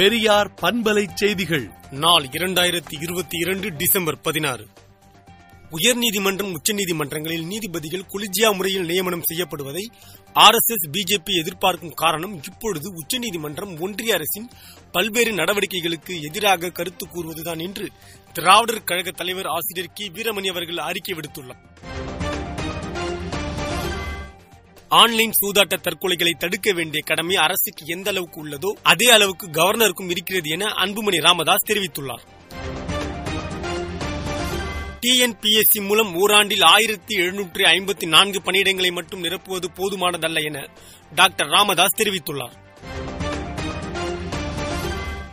பெரியார் பண்பலை செய்திகள். நாள் இரண்டாயிரத்தி இருபத்தி இரண்டு டிசம்பர் பதினாறு. உயர்நீதிமன்றம் உச்சநீதிமன்றங்களில் நீதிபதிகள் கொலிஜியா முறையில் நியமனம் செய்யப்படுவதை ஆர் எஸ் எஸ் பிஜேபி எதிர்பார்க்கும் காரணம் இப்பொழுது உச்சநீதிமன்றம் ஒன்றிய அரசின் பல்வேறு நடவடிக்கைகளுக்கு எதிராக கருத்து கூறுவதுதான் என்று திராவிடர் கழக தலைவர் ஆசிரியர் கி வீரமணி அவர்கள் அறிக்கை விடுத்துள்ளார். ஆன்லைன் சூதாட்ட தற்கொலைகளை தடுக்க வேண்டிய கடமை அரசுக்கு எந்த அளவுக்கு உள்ளதோ அதே அளவுக்கு கவர்னருக்கும் இருக்கிறது என அன்புமணி ராமதாஸ் தெரிவித்துள்ளார். டிஎன்பிஎஸ்சி மூலம் ஓராண்டில் ஆயிரத்தி எழுநூற்றி ஐம்பத்தி நான்கு பணியிடங்களை மட்டும் நிரப்புவது போதுமானதல்ல என டாக்டர் ராமதாஸ் தெரிவித்துள்ளார்.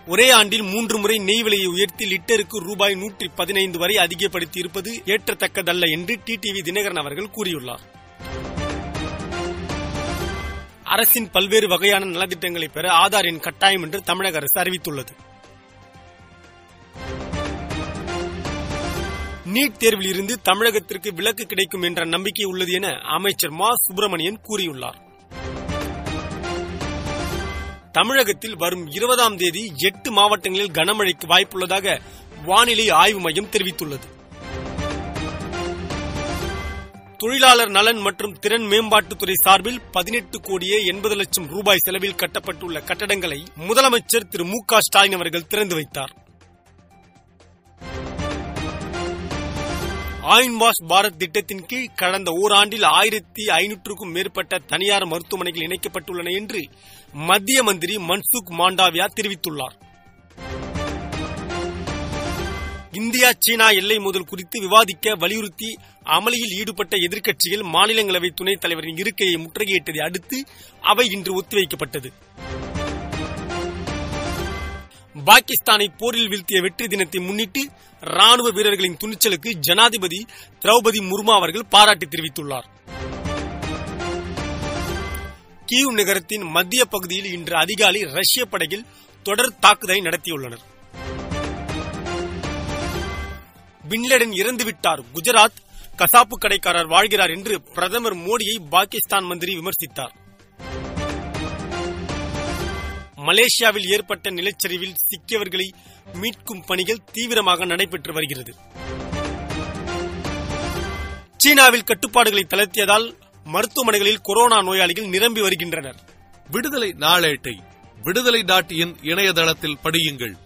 ஒரே ஆண்டில் மூன்று முறை நெய் விலையை உயர்த்தி லிட்டருக்கு ரூபாய் நூற்றி பதினைந்து வரை அதிகப்படுத்தி இருப்பது ஏற்றத்தக்கதல்ல என்று டிடிவி தினகரன் அவர்கள் கூறியுள்ளார். அரசின் பல்வேறு வகையான நலத்திட்டங்களை பெற ஆதார் எண் கட்டாயம் என்று தமிழக அரசு அறிவித்துள்ளது. நீட் தேர்வில் இருந்து தமிழகத்திற்கு விலக்கு கிடைக்கும் என்ற நம்பிக்கை உள்ளது என அமைச்சர் மா. சுப்பிரமணியன் கூறியுள்ளார். தமிழகத்தில் வரும் இருபதாம் தேதி எட்டு மாவட்டங்களில் கனமழைக்கு வாய்ப்புள்ளதாக வானிலை ஆய்வு மையம் தெரிவித்துள்ளது. தொழிலாளர் நலன் மற்றும் திறன் மேம்பாட்டுத்துறை சார்பில் பதினெட்டு கோடியே எண்பது லட்சம் ரூபாய் செலவில் கட்டப்பட்டுள்ள கட்டடங்களை முதலமைச்சர் திரு மு க ஸ்டாலின் அவர்கள் திறந்து வைத்தார். ஆயின் வாஷ் பாரத் திட்டத்தின் கீழ் கடந்த ஓராண்டில் ஆயிரத்தி ஐநூற்றுக்கும் மேற்பட்ட தனியார் மருத்துவமனைகள் இணைக்கப்பட்டுள்ளன என்று மத்திய மந்திரி மன்சுக் மாண்டாவியா தெரிவித்துள்ளார். இந்தியா சீனா எல்லை மோதல் குறித்து விவாதிக்க வலியுறுத்தி அமளியில் ஈடுபட்ட எதிர்க்கட்சிகள் மாநிலங்களவை துணைத் தலைவரின் இருக்கையை முற்றுகையிட்டதை அடுத்து அவை இன்று ஒத்திவைக்கப்பட்டது. பாகிஸ்தானை போரில் வீழ்த்திய வெற்றி தினத்தை முன்னிட்டு ராணுவ வீரர்களின் துணிச்சலுக்கு ஜனாதிபதி திரௌபதி முர்மு அவர்கள் பாராட்டு தெரிவித்துள்ளார். கீவ் நகரத்தின் மத்திய பகுதியில் இன்று அதிகாலை ரஷ்ய படையில் தொடர் தாக்குதலை நடத்தியுள்ளனர். பின்லேடன் இறந்துவிட்டார் குஜராத் கசாப்பு கடைக்காரர் வாழ்கிறார் என்று பிரதமர் மோடியை பாகிஸ்தான் மந்திரி விமர்சித்தார். மலேசியாவில் ஏற்பட்ட நிலச்சரிவில் சிக்கியவர்களை மீட்கும் பணிகள் தீவிரமாக நடைபெற்று வருகிறது. சீனாவில் கட்டுப்பாடுகளை தளர்த்தியதால் மருத்துவமனைகளில் கொரோனா நோயாளிகள் நிரம்பி வருகின்றனர். விடுதலை நாளேட்டை விடுதலை டாட் இன் இணையதளத்தில் படியுங்கள்.